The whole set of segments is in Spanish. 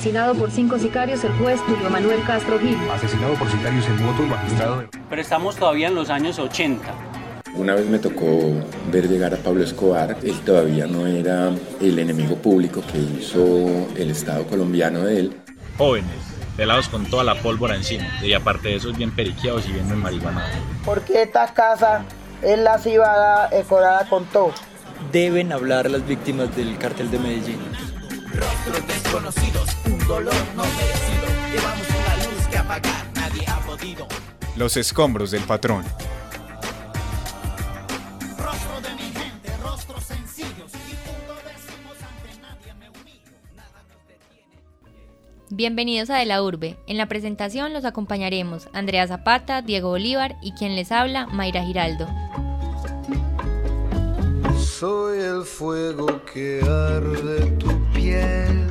Asesinado por cinco sicarios el juez Julio Manuel Castro Gil. Asesinado por sicarios en moto el magistrado. Pero estamos todavía en los años 80. Una vez me tocó ver llegar a Pablo Escobar, él todavía no era el enemigo público que hizo el Estado colombiano de él. Jóvenes, pelados con toda la pólvora encima, y aparte de eso bien periqueados y bien en marihuana. Porque esta casa es la cibada decorada con todo. Deben hablar las víctimas del cartel de Medellín. Desconocidos, un dolor no merecido. Llevamos una luz que apagar, nadie ha podido. Los escombros del patrón. Rostro de mi gente, rostros sencillos. Y juntos decimos ante nadie me humillo. Nada nos detiene. Bienvenidos a De la Urbe. En la presentación los acompañaremos Andrea Zapata, Diego Bolívar y quien les habla, Mayra Giraldo. Soy el fuego que arde tu piel,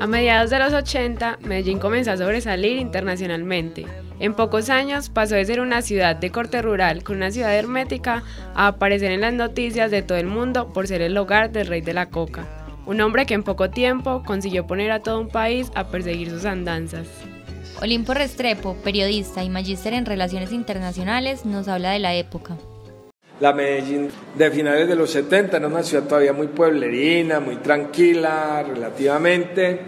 A mediados de los 80, Medellín comenzó a sobresalir internacionalmente. En pocos años pasó de ser una ciudad de corte rural con una ciudad hermética a aparecer en las noticias de todo el mundo por ser el hogar del rey de la coca, un hombre que en poco tiempo consiguió poner a todo un país a perseguir sus andanzas. Olimpo Restrepo, periodista y magíster en relaciones internacionales, nos habla de la época. La Medellín de finales de los 70 era una ciudad todavía muy pueblerina, muy tranquila relativamente.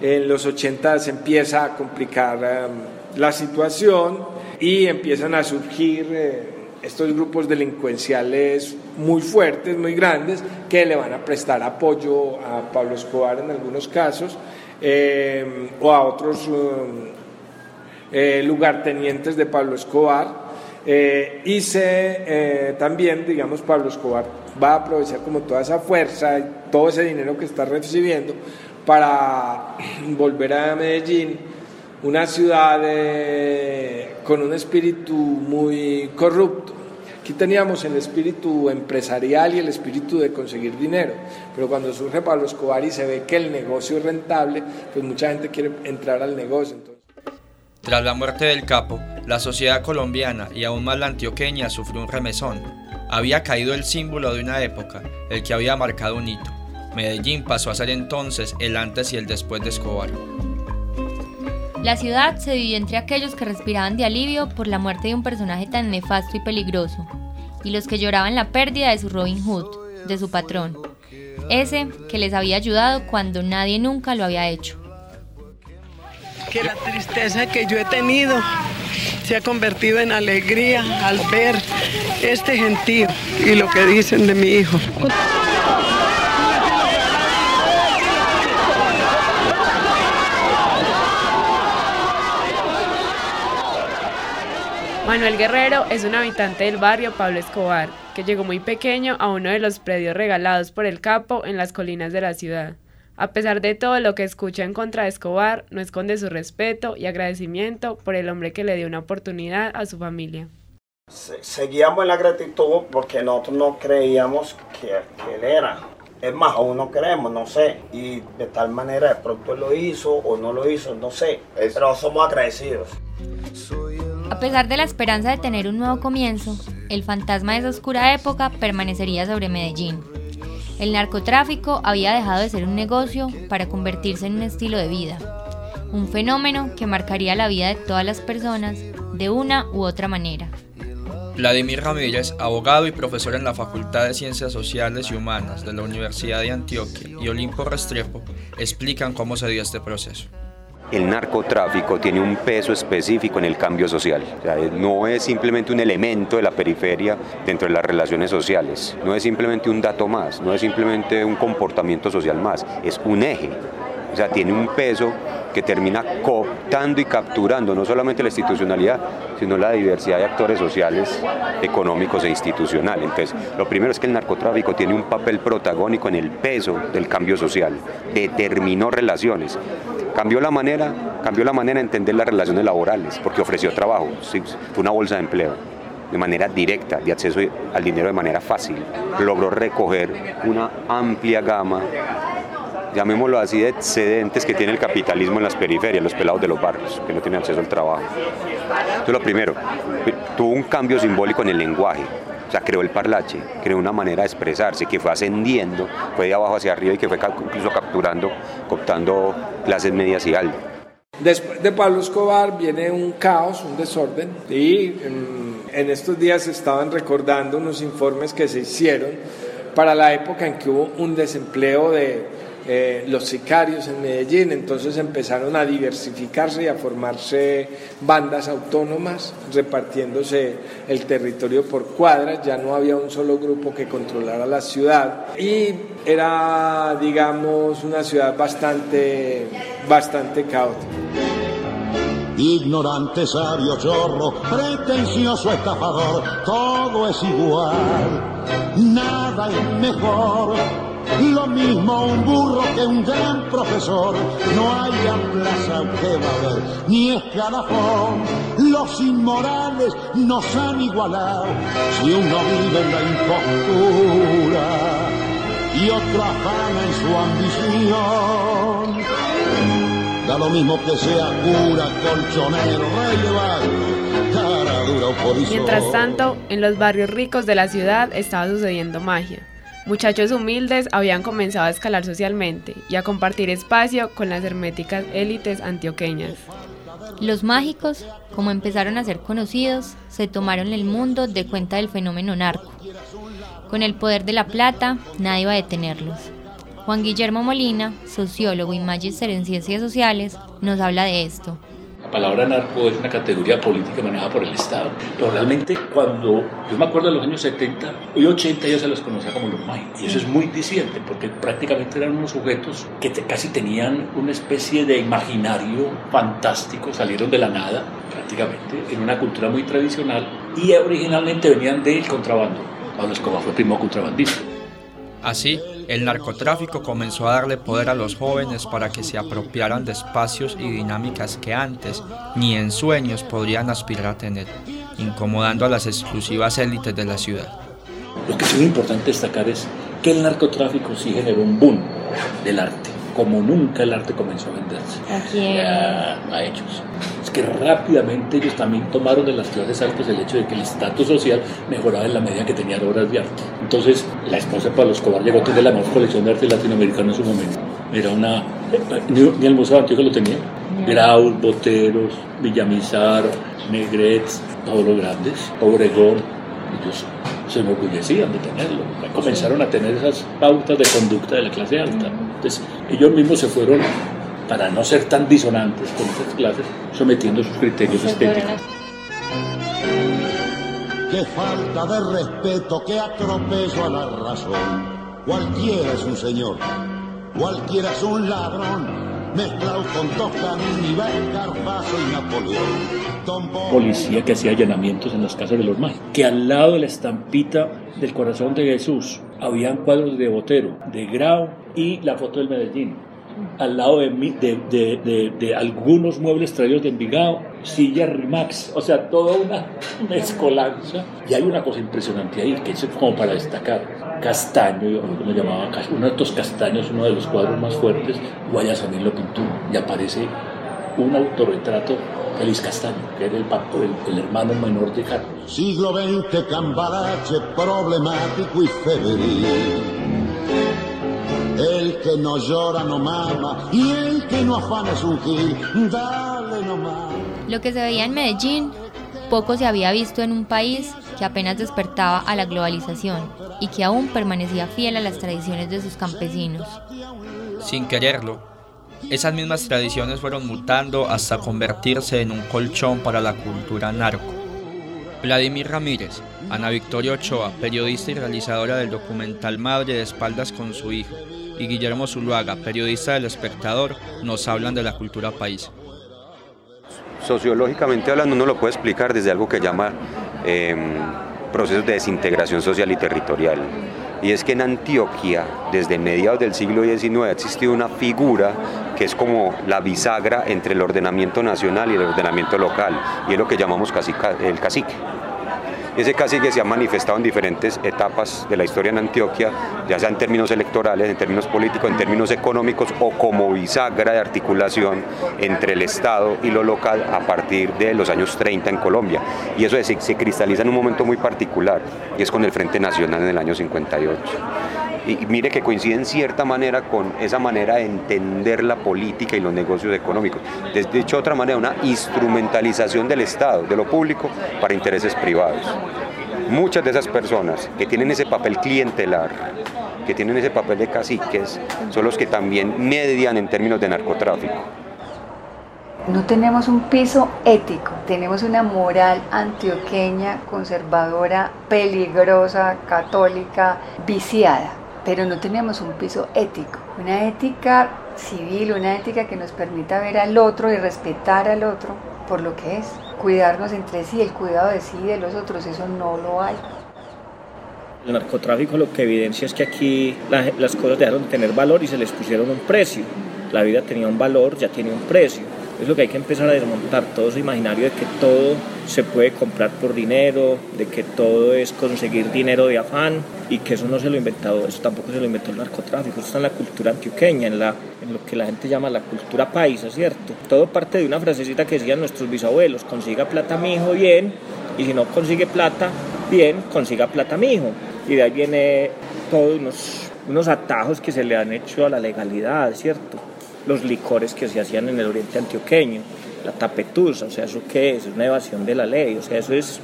En los 80 se empieza a complicar um, la situación y empiezan a surgir eh, estos grupos delincuenciales muy fuertes, muy grandes, que le van a prestar apoyo a Pablo Escobar en algunos casos eh, o a otros eh, lugartenientes de Pablo Escobar. y se, también, digamos, Pablo Escobar va a aprovechar como toda esa fuerza y todo ese dinero que está recibiendo para volver a Medellín una ciudad eh, con un espíritu muy corrupto. Aquí teníamos el espíritu empresarial y el espíritu de conseguir dinero, pero cuando surge Pablo Escobar y se ve que el negocio es rentable, pues mucha gente quiere entrar al negocio. Entonces. Tras la muerte del capo, la sociedad colombiana y aún más la antioqueña sufrió un remesón. Había caído el símbolo de una época, el que había marcado un hito. Medellín pasó a ser entonces el antes y el después de Escobar. La ciudad se dividió entre aquellos que respiraban de alivio por la muerte de un personaje tan nefasto y peligroso, y los que lloraban la pérdida de su Robin Hood, de su patrón, ese que les había ayudado cuando nadie nunca lo había hecho. Que la tristeza que yo he tenido se ha convertido en alegría al ver este gentío y lo que dicen de mi hijo. Manuel Guerrero es un habitante del barrio Pablo Escobar, que llegó muy pequeño a uno de los predios regalados por el capo en las colinas de la ciudad. A pesar de todo lo que escucha en contra de Escobar, no esconde su respeto y agradecimiento por el hombre que le dio una oportunidad a su familia. Seguíamos en la gratitud porque nosotros no creíamos que, que él era. Es más, aún no creemos, no sé. Y de tal manera de pronto él lo hizo o no lo hizo, no sé. Pero somos agradecidos. A pesar de la esperanza de tener un nuevo comienzo, el fantasma de esa oscura época permanecería sobre Medellín. El narcotráfico había dejado de ser un negocio para convertirse en un estilo de vida, un fenómeno que marcaría la vida de todas las personas de una u otra manera. Vladimir Ramírez, abogado y profesor en la Facultad de Ciencias Sociales y Humanas de la Universidad de Antioquia, y Olimpo Restrepo explican cómo se dio este proceso el narcotráfico tiene un peso específico en el cambio social. no es simplemente un elemento de la periferia dentro de las relaciones sociales, no es simplemente un dato más, no es simplemente un comportamiento social más, es un eje. O sea, tiene un peso que termina cooptando y capturando no solamente la institucionalidad, sino la diversidad de actores sociales, económicos e institucionales. Entonces, lo primero es que el narcotráfico tiene un papel protagónico en el peso del cambio social, determinó relaciones, cambió la manera, cambió la manera de entender las relaciones laborales, porque ofreció trabajo, fue una bolsa de empleo de manera directa, de acceso al dinero de manera fácil. Logró recoger una amplia gama llamémoslo así, de excedentes que tiene el capitalismo en las periferias, los pelados de los barrios, que no tienen acceso al trabajo. Entonces, lo primero, tuvo un cambio simbólico en el lenguaje. O sea, creó el parlache, creó una manera de expresarse que fue ascendiendo, fue de abajo hacia arriba y que fue incluso capturando, cooptando clases medias y altas. Después de Pablo Escobar viene un caos, un desorden, y en, en estos días estaban recordando unos informes que se hicieron para la época en que hubo un desempleo de eh, los sicarios en Medellín, entonces empezaron a diversificarse y a formarse bandas autónomas, repartiéndose el territorio por cuadras, ya no había un solo grupo que controlara la ciudad y era, digamos, una ciudad bastante, bastante caótica. Ignorante, sabio, chorro, pretencioso, estafador, todo es igual, nada es mejor. Lo mismo un burro que un gran profesor, no hay plaza que va a ver, ni escalafón. Los inmorales nos han igualado, si uno vive en la impostura y otro afana en su ambición. Da lo mismo que sea cura, colchonero, rey de cara dura o polizón. Mientras tanto, en los barrios ricos de la ciudad estaba sucediendo magia. Muchachos humildes habían comenzado a escalar socialmente y a compartir espacio con las herméticas élites antioqueñas. Los mágicos, como empezaron a ser conocidos, se tomaron el mundo de cuenta del fenómeno narco. Con el poder de la plata, nadie iba a detenerlos. Juan Guillermo Molina, sociólogo y magíster en ciencias sociales, nos habla de esto. La palabra narco es una categoría política manejada por el Estado. Pero realmente cuando, yo me acuerdo de los años 70 y 80 ya se los conocía como los mágicos. Y eso es muy diciente porque prácticamente eran unos sujetos que te, casi tenían una especie de imaginario fantástico, salieron de la nada prácticamente, en una cultura muy tradicional y originalmente venían del contrabando. Pablo Escobar fue el primo contrabandista. Así, el narcotráfico comenzó a darle poder a los jóvenes para que se apropiaran de espacios y dinámicas que antes ni en sueños podrían aspirar a tener, incomodando a las exclusivas élites de la ciudad. Lo que es muy importante destacar es que el narcotráfico sí generó un boom del arte, como nunca el arte comenzó a venderse. ¿A quién? Ya, a ellos. Es que rápidamente ellos también tomaron de las clases altas el hecho de que el estatus social mejoraba en la medida que tenían obras de arte. Entonces, la esposa de Pablo Escobar llegó a tener la mejor colección de arte latinoamericano en su momento. Era una. Ni, el Museo de Antioquia lo tenía. Graus, Boteros, Villamizar, Negret, todos los grandes, Obregón. Ellos se enorgullecían de tenerlo. Comenzaron a tener esas pautas de conducta de la clase alta. Entonces, ellos mismos se fueron, para no ser tan disonantes con esas clases, sometiendo sus criterios estéticos. Qué falta de respeto, qué atropello a la razón. Cualquiera es un señor, cualquiera es un ladrón. Mezclado con Toscanini, y Napoleón. Policía que hacía allanamientos en las casas de los mágicos. Que al lado de la estampita del corazón de Jesús habían cuadros de Botero, de Grau y la foto del Medellín. Al lado de, de- de- de algunos muebles traídos de Envigado, sillas Rimax, o sea, toda una mezcolanza. Y hay una cosa impresionante ahí, que es como para destacar. Castaño, yo me llamaba, uno de estos castaños, uno de los cuadros más fuertes, Guayasamín lo pintó y aparece un autorretrato de Luis Castaño, que era el, papo- el hermano menor de Carlos. Siglo XX, cambalache, problemático y febril. El que no llora no mama y el que no afana es un gil. Dale nomás. Lo que se veía en Medellín poco se había visto en un país que apenas despertaba a la globalización y que aún permanecía fiel a las tradiciones de sus campesinos. Sin quererlo, esas mismas tradiciones fueron mutando hasta convertirse en un colchón para la cultura narco. Vladimir Ramírez, Ana Victoria Ochoa, periodista y realizadora del documental Madre de espaldas con su hijo, y Guillermo Zuluaga, periodista del Espectador, nos hablan de la cultura país. Sociológicamente hablando, uno lo puede explicar desde algo que llama eh, procesos de desintegración social y territorial. Y es que en Antioquia, desde mediados del siglo XIX, ha existido una figura que es como la bisagra entre el ordenamiento nacional y el ordenamiento local, y es lo que llamamos el cacique. Ese cacique se ha manifestado en diferentes etapas de la historia en Antioquia, ya sea en términos electorales, en términos políticos, en términos económicos o como bisagra de articulación entre el Estado y lo local a partir de los años 30 en Colombia. Y eso se, se cristaliza en un momento muy particular y es con el Frente Nacional en el año 58 y mire que coincide en cierta manera con esa manera de entender la política y los negocios económicos. De hecho, otra manera, una instrumentalización del Estado, de lo público, para intereses privados. Muchas de esas personas que tienen ese papel clientelar, que tienen ese papel de caciques, son los que también median en términos de narcotráfico. No tenemos un piso ético, tenemos una moral antioqueña, conservadora, peligrosa, católica, viciada pero no tenemos un piso ético, una ética civil, una ética que nos permita ver al otro y respetar al otro por lo que es, cuidarnos entre sí, el cuidado de sí y de los otros, eso no lo hay. El narcotráfico lo que evidencia es que aquí las cosas dejaron de tener valor y se les pusieron un precio. La vida tenía un valor, ya tiene un precio es lo que hay que empezar a desmontar, todo ese imaginario de que todo se puede comprar por dinero, de que todo es conseguir dinero de afán y que eso no se lo ha inventado, eso tampoco se lo inventó el narcotráfico, eso está en la cultura antioqueña, en, en lo que la gente llama la cultura paisa, ¿cierto? Todo parte de una frasecita que decían nuestros bisabuelos, consiga plata mi hijo bien, y si no consigue plata bien, consiga plata mi hijo. Y de ahí viene todos unos, unos atajos que se le han hecho a la legalidad, ¿cierto? Los licores que se hacían en el oriente antioqueño, la tapetusa, o sea, ¿eso qué es? Es una evasión de la ley, o sea, eso es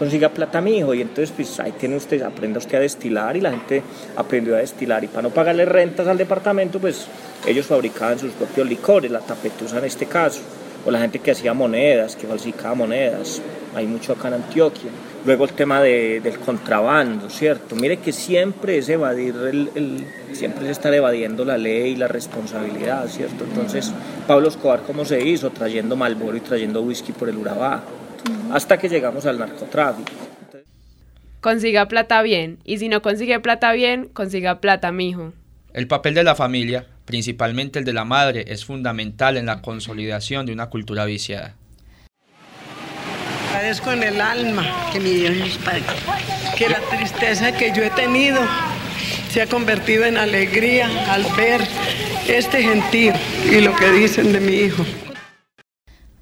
consiga plata mi hijo y entonces pues ahí tiene usted, aprenda usted a destilar y la gente aprendió a destilar y para no pagarle rentas al departamento pues ellos fabricaban sus propios licores, la tapetusa en este caso, o la gente que hacía monedas, que falsificaba monedas, hay mucho acá en Antioquia. Luego el tema de, del contrabando, ¿cierto? Mire que siempre es evadir, el, el, siempre es estar evadiendo la ley y la responsabilidad, ¿cierto? Entonces, Pablo Escobar, ¿cómo se hizo? Trayendo Malboro y trayendo whisky por el Urabá, hasta que llegamos al narcotráfico. Consiga plata bien, y si no consigue plata bien, consiga plata, mijo. El papel de la familia, principalmente el de la madre, es fundamental en la consolidación de una cultura viciada. Agradezco en el alma que mi Dios Padre, que la tristeza que yo he tenido se ha convertido en alegría al ver este gentío y lo que dicen de mi hijo.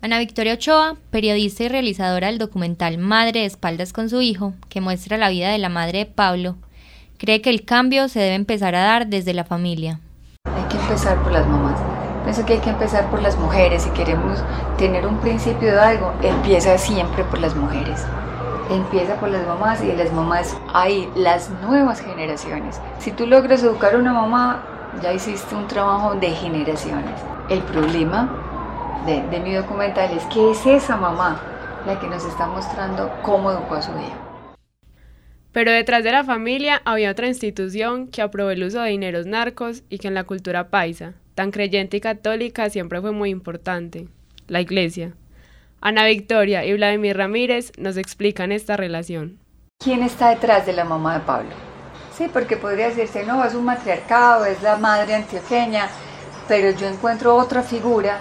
Ana Victoria Ochoa, periodista y realizadora del documental Madre de espaldas con su hijo, que muestra la vida de la madre de Pablo, cree que el cambio se debe empezar a dar desde la familia. Empezar por las mamás. Pienso que hay que empezar por las mujeres. Si queremos tener un principio de algo, empieza siempre por las mujeres. Empieza por las mamás y de las mamás hay las nuevas generaciones. Si tú logras educar a una mamá, ya hiciste un trabajo de generaciones. El problema de, de mi documental es que es esa mamá la que nos está mostrando cómo educó a su hijo. Pero detrás de la familia había otra institución que aprobó el uso de dineros narcos y que en la cultura paisa, tan creyente y católica, siempre fue muy importante, la iglesia. Ana Victoria y Vladimir Ramírez nos explican esta relación. ¿Quién está detrás de la mamá de Pablo? Sí, porque podría decirse, no, es un matriarcado, es la madre antioqueña, pero yo encuentro otra figura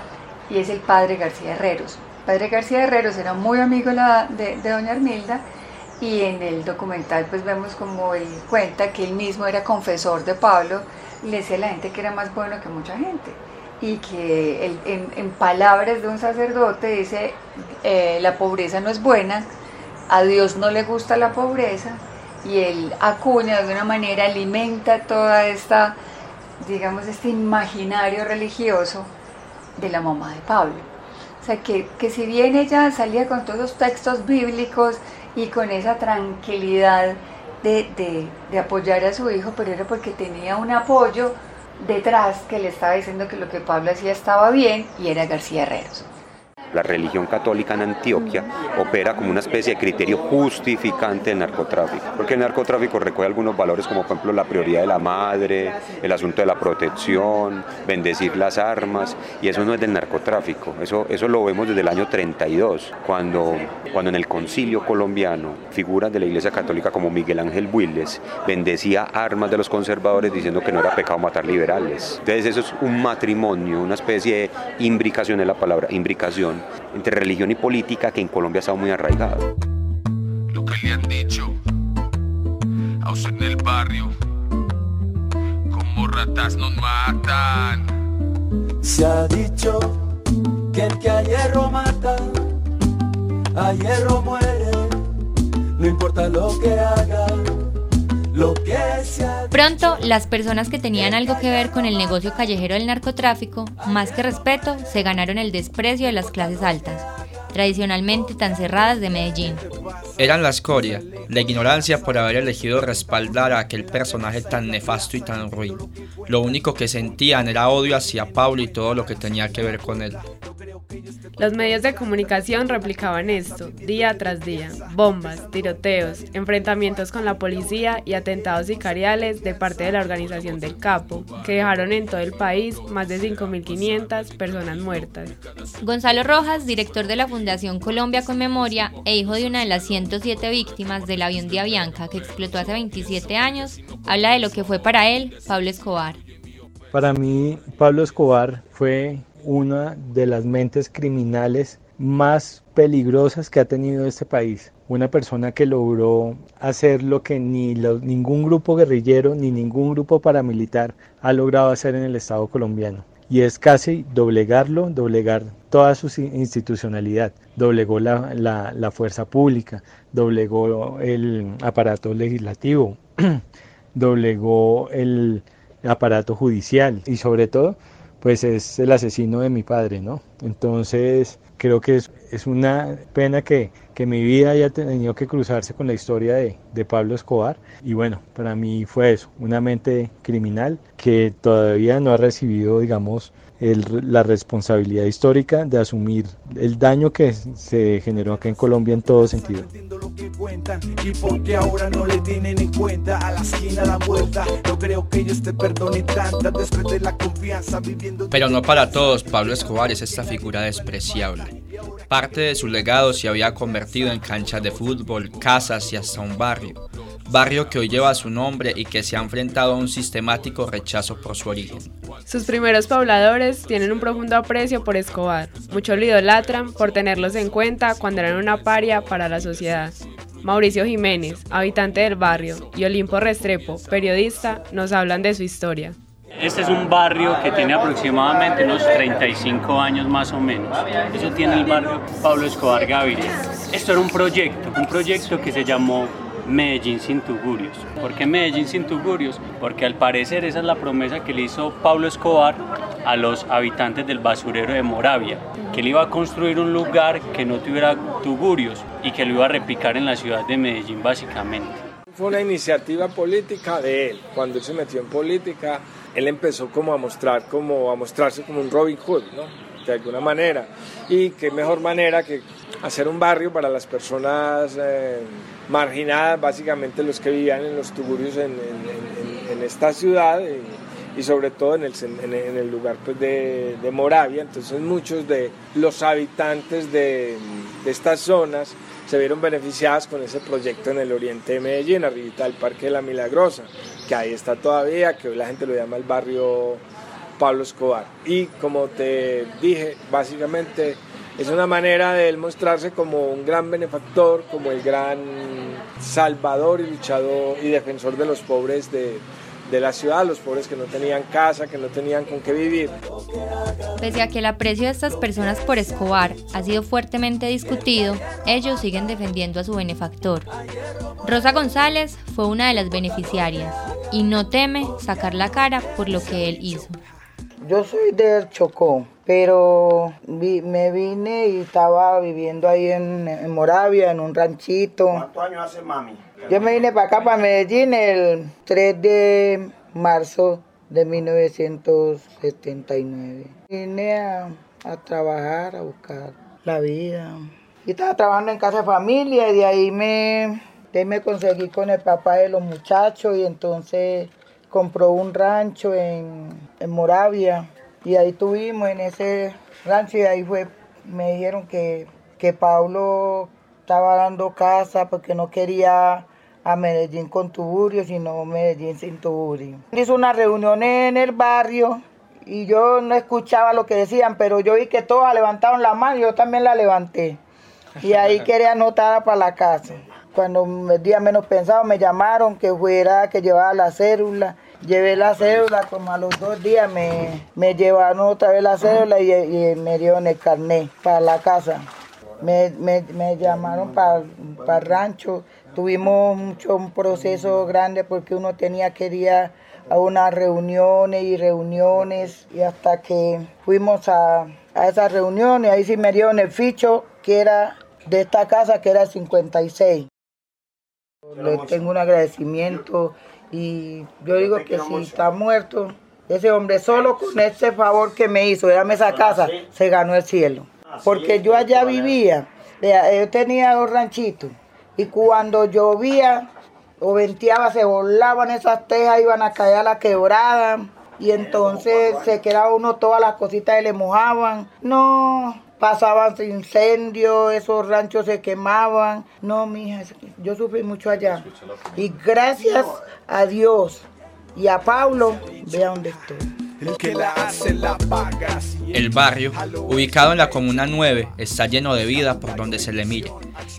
y es el padre García Herreros. padre García Herreros era muy amigo de, de doña Armilda y en el documental pues vemos como él cuenta que él mismo era confesor de Pablo, le decía a la gente que era más bueno que mucha gente y que él, en, palabras de un sacerdote dice eh, la pobreza no es buena, a Dios no le gusta la pobreza y él acuña de alguna manera, alimenta toda esta, digamos, este imaginario religioso de la mamá de Pablo. O sea, que, que si bien ella salía con todos los textos bíblicos, y con esa tranquilidad de, de, apoyar a su hijo, pero era porque tenía un apoyo detrás que le estaba diciendo que lo que Pablo hacía estaba bien y era García Herreros. La religión católica en Antioquia opera como una especie de criterio justificante del narcotráfico, porque el narcotráfico recoge algunos valores como por ejemplo la prioridad de la madre, el asunto de la protección, bendecir las armas, y eso no es del narcotráfico, eso, eso lo vemos desde el año 32, cuando, cuando en el concilio colombiano figuras de la Iglesia Católica como Miguel Ángel Willes bendecía armas de los conservadores diciendo que no era pecado matar liberales. Entonces eso es un matrimonio, una especie de imbricación es la palabra, imbricación entre religión y política que en Colombia ha estado muy arraigado. Lo que le han dicho. A usted en el barrio, como ratas nos matan. Se ha dicho que el que a hierro mata, a hierro muere. No importa lo que haga, lo que sea. Pronto, las personas que tenían algo que ver con el negocio callejero del narcotráfico, más que respeto, se ganaron el desprecio de las clases altas, tradicionalmente tan cerradas de Medellín. Eran la escoria, la ignorancia por haber elegido respaldar a aquel personaje tan nefasto y tan ruin. Lo único que sentían era odio hacia Pablo y todo lo que tenía que ver con él. Los medios de comunicación replicaban esto, día tras día. Bombas, tiroteos, enfrentamientos con la policía y atentados sicariales de parte de la organización del Capo, que dejaron en todo el país más de 5.500 personas muertas. Gonzalo Rojas, director de la Fundación Colombia con Memoria e hijo de una de las 107 víctimas del avión de Avianca que explotó hace 27 años, habla de lo que fue para él Pablo Escobar. Para mí, Pablo Escobar fue una de las mentes criminales más peligrosas que ha tenido este país. Una persona que logró hacer lo que ni ningún grupo guerrillero ni ningún grupo paramilitar ha logrado hacer en el Estado colombiano. Y es casi doblegarlo, doblegar toda su institucionalidad. Doblegó la, la- la fuerza pública, doblegó el aparato legislativo, doblegó el aparato judicial y sobre todo pues es el asesino de mi padre, ¿no? Entonces creo que es, es una pena que, que mi vida haya tenido que cruzarse con la historia de, de Pablo Escobar y bueno, para mí fue eso, una mente criminal que todavía no ha recibido, digamos, el- la responsabilidad histórica de asumir el daño que se generó acá en Colombia en todo sentido. y porque ahora no le tienen en cuenta a la esquina a la vuelta no creo que ellos te perdonen tantas después de la confianza viviendo Pero no para todos, Pablo Escobar es esta figura despreciable. Parte de su legado se había convertido en canchas de fútbol, casas y hasta un barrio. Barrio que hoy lleva su nombre y que se ha enfrentado a un sistemático rechazo por su origen. Sus primeros pobladores tienen un profundo aprecio por Escobar. Muchos lo idolatran por tenerlos en cuenta cuando eran una paria para la sociedad. Mauricio Jiménez, habitante del barrio, y Olimpo Restrepo, periodista, nos hablan de su historia. Este es un barrio que tiene aproximadamente unos 35 años más o menos. Eso tiene el barrio Pablo Escobar Gaviria. Esto era un proyecto, un proyecto que se llamó Medellín sin tugurios. ¿Por qué Medellín sin tugurios? Porque al parecer esa es la promesa que le hizo Pablo Escobar a los habitantes del basurero de Moravia, que él iba a construir un lugar que no tuviera tugurios y que lo iba a replicar en la ciudad de Medellín básicamente. Fue una iniciativa política de él. Cuando él se metió en política, él empezó como a mostrar, como a mostrarse como un Robin Hood, ¿no? De alguna manera. Y qué mejor manera que hacer un barrio para las personas eh, marginadas, básicamente los que vivían en los tugurios en, en- en- en esta ciudad y, y sobre todo en el, el lugar pues, de, de Moravia. Entonces muchos de los habitantes de, de estas zonas se vieron beneficiadas con ese proyecto en el oriente de Medellín, arribita del Parque de la Milagrosa, que ahí está todavía, que hoy la gente lo llama el barrio Pablo Escobar. Y como te dije, básicamente es una manera de él mostrarse como un gran benefactor, como el gran salvador y luchador y defensor de los pobres de, de la ciudad, los pobres que no tenían casa, que no tenían con qué vivir. Pese a que el aprecio de estas personas por Escobar ha sido fuertemente discutido, ellos siguen defendiendo a su benefactor. Rosa González fue una de las beneficiarias y no teme sacar la cara por lo que él hizo. Yo soy del Chocó, pero vi- me vine y estaba viviendo ahí en, en Moravia, en un ranchito. ¿Cuántos años hace mami? Yo me vine para acá, para Medellín, el 3 de marzo de 1979. Vine a, a trabajar, a buscar la vida. Y estaba trabajando en casa de familia y de ahí me, de ahí me conseguí con el papá de los muchachos y entonces compró un rancho en, en Moravia y ahí tuvimos en ese rancho y ahí fue, me dijeron que, que Pablo estaba dando casa porque no quería a Medellín con tuburio, sino Medellín sin tuburio. Hizo una reunión en el barrio y yo no escuchaba lo que decían, pero yo vi que todos levantaron la mano y yo también la levanté. Y ahí quería anotar para la casa. cuando el día menos pensado me llamaron que fuera, que llevaba la cédula. Llevé la cédula, como a los dos días me, me llevaron otra vez la cédula y, y me dieron el carnet para la casa. Me, me, me llamaron para el rancho. Tuvimos mucho, un proceso grande porque uno tenía que ir a unas reuniones y reuniones y hasta que fuimos a, a esas reuniones, ahí sí me dieron el ficho que era de esta casa que era el 56. Le tengo un agradecimiento y yo digo que si está muerto, ese hombre solo con ese favor que me hizo, dame esa casa, se ganó el cielo. Porque yo allá vivía, vea, yo tenía dos ranchitos y cuando llovía o venteaba, se volaban esas tejas, iban a caer a la quebrada y entonces se quedaba uno todas las cositas y le mojaban. No, pasaban incendios, esos ranchos se quemaban. No, mija, yo sufrí mucho allá. Y gracias a Dios y a Pablo, vea dónde estoy. El que la hace la paga. El barrio, ubicado en la Comuna 9, está lleno de vida por donde se le mire.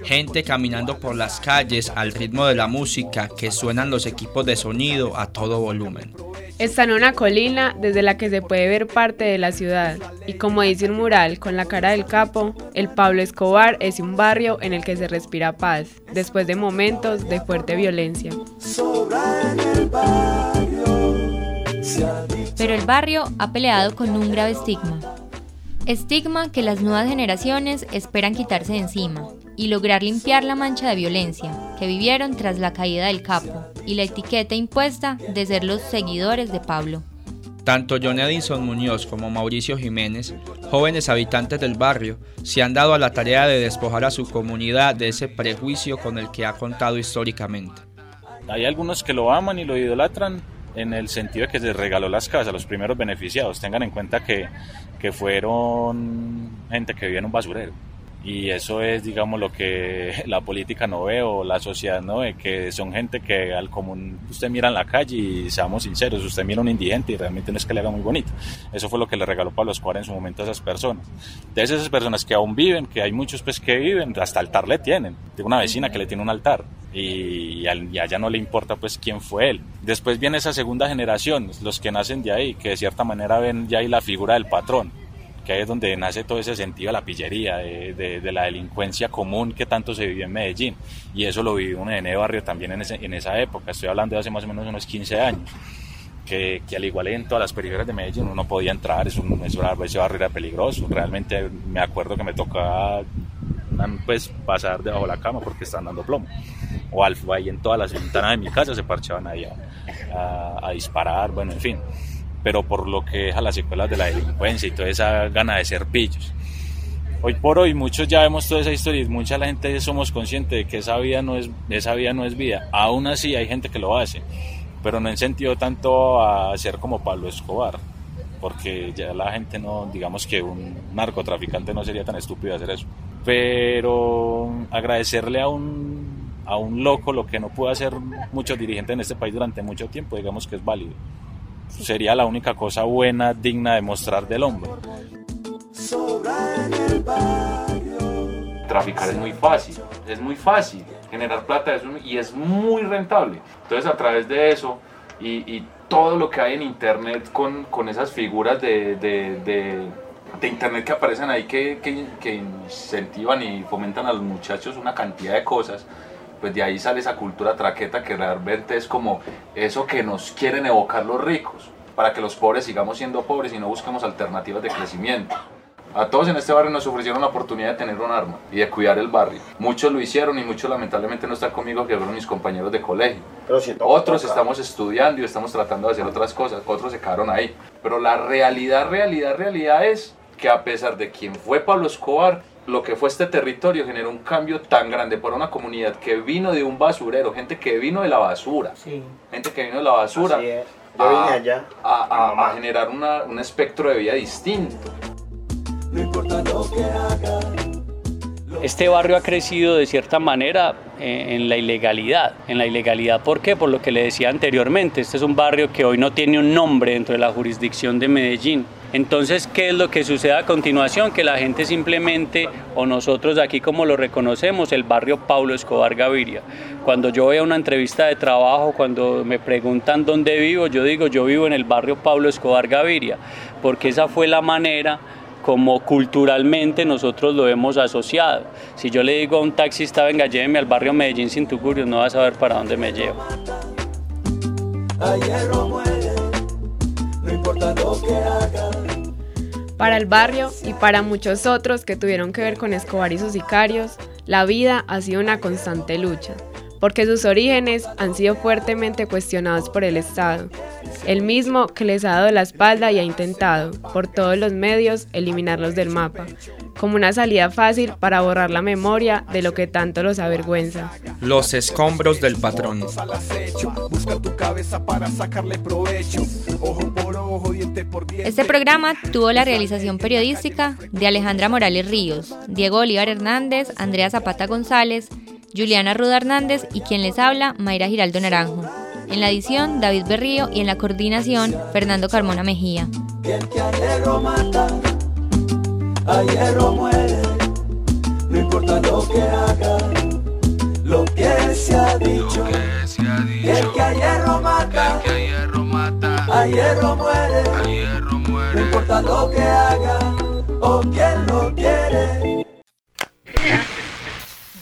Gente caminando por las calles al ritmo de la música que suenan los equipos de sonido a todo volumen. Está en una colina desde la que se puede ver parte de la ciudad. Y como dice un mural con la cara del capo, el Pablo Escobar es un barrio en el que se respira paz, después de momentos de fuerte violencia. Pero el barrio ha peleado con un grave estigma. Estigma que las nuevas generaciones esperan quitarse de encima y lograr limpiar la mancha de violencia que vivieron tras la caída del capo y la etiqueta impuesta de ser los seguidores de Pablo. Tanto John Edison Muñoz como Mauricio Jiménez, jóvenes habitantes del barrio, se han dado a la tarea de despojar a su comunidad de ese prejuicio con el que ha contado históricamente. Hay algunos que lo aman y lo idolatran en el sentido de que se regaló las casas, los primeros beneficiados. Tengan en cuenta que, que fueron gente que vivía en un basurero. Y eso es, digamos, lo que la política no ve o la sociedad no ve, que son gente que al común usted mira en la calle y seamos sinceros, usted mira a un indigente y realmente no es que le haga muy bonito. Eso fue lo que le regaló Pablo Escobar en su momento a esas personas. De esas personas que aún viven, que hay muchos pues que viven, hasta altar le tienen. Tengo una vecina que le tiene un altar y, y a ella no le importa pues quién fue él. Después viene esa segunda generación, los que nacen de ahí, que de cierta manera ven ya ahí la figura del patrón que ahí es donde nace todo ese sentido de la pillería, de, de, de, la delincuencia común que tanto se vivió en Medellín. Y eso lo vivió un nene barrio también en, ese, en esa época, estoy hablando de hace más o menos unos 15 años. Que, que al igual en todas las periferias de Medellín uno no podía entrar, eso, eso, ese barrio era peligroso. Realmente me acuerdo que me tocaba pues, pasar debajo de la cama porque estaban dando plomo. O al, ahí en todas las ventanas de mi casa se parchaban ahí a, a, a disparar, bueno, en fin pero por lo que deja las secuelas de la delincuencia y toda esa gana de ser pillos. Hoy por hoy muchos ya vemos toda esa historia y mucha la gente somos conscientes de que esa vida no es, esa vida no es vida. Aún así hay gente que lo hace, pero no en sentido tanto a ser como Pablo Escobar, porque ya la gente no, digamos que un narcotraficante no sería tan estúpido hacer eso. Pero agradecerle a un, a un loco lo que no pudo hacer muchos dirigentes en este país durante mucho tiempo, digamos que es válido sería la única cosa buena, digna de mostrar del hombre. Traficar es muy fácil, es muy fácil, generar plata es un, y es muy rentable. Entonces a través de eso y, y todo lo que hay en internet con, con esas figuras de, de, de, de, internet que aparecen ahí que, que, que incentivan y fomentan a los muchachos una cantidad de cosas, pues de ahí sale esa cultura traqueta que realmente es como eso que nos quieren evocar los ricos, para que los pobres sigamos siendo pobres y no busquemos alternativas de crecimiento. A todos en este barrio nos ofrecieron la oportunidad de tener un arma y de cuidar el barrio. Muchos lo hicieron y muchos lamentablemente no están conmigo, que fueron mis compañeros de colegio. Pero si Otros estamos estudiando y estamos tratando de hacer otras cosas, otros se quedaron ahí. Pero la realidad, realidad, realidad es que a pesar de quien fue Pablo Escobar, lo que fue este territorio generó un cambio tan grande para una comunidad que vino de un basurero, gente que vino de la basura, sí. gente que vino de la basura, Así es. Yo vine allá. a, a, a generar una, un espectro de vida distinto. No importa lo que haga, este barrio ha crecido de cierta manera eh, en la ilegalidad. En la ilegalidad, ¿por qué? Por lo que le decía anteriormente, este es un barrio que hoy no tiene un nombre dentro de la jurisdicción de Medellín. Entonces, ¿qué es lo que sucede a continuación? Que la gente simplemente, o nosotros aquí como lo reconocemos, el barrio Pablo Escobar Gaviria. Cuando yo voy a una entrevista de trabajo, cuando me preguntan dónde vivo, yo digo, yo vivo en el barrio Pablo Escobar Gaviria, porque esa fue la manera como culturalmente nosotros lo hemos asociado. Si yo le digo a un taxista, venga, lléveme al barrio Medellín sin Tugurios, no va a saber para dónde me llevo. Para el barrio y para muchos otros que tuvieron que ver con Escobar y sus sicarios, la vida ha sido una constante lucha, porque sus orígenes han sido fuertemente cuestionados por el Estado, el mismo que les ha dado la espalda y ha intentado, por todos los medios, eliminarlos del mapa, como una salida fácil para borrar la memoria de lo que tanto los avergüenza. Los escombros del patrón. Este programa tuvo la realización periodística de Alejandra Morales Ríos, Diego Bolívar Hernández, Andrea Zapata González, Juliana Ruda Hernández y quien les habla, Mayra Giraldo Naranjo. En la edición, David Berrío y en la coordinación, Fernando Carmona Mejía. El que a hierro mata, a hierro muere. No importa lo que haga, lo que se ha dicho. El que a hierro mata, a hierro muere. No importa lo que haga o quien lo quiere.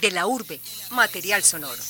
De la urbe, material sonoro.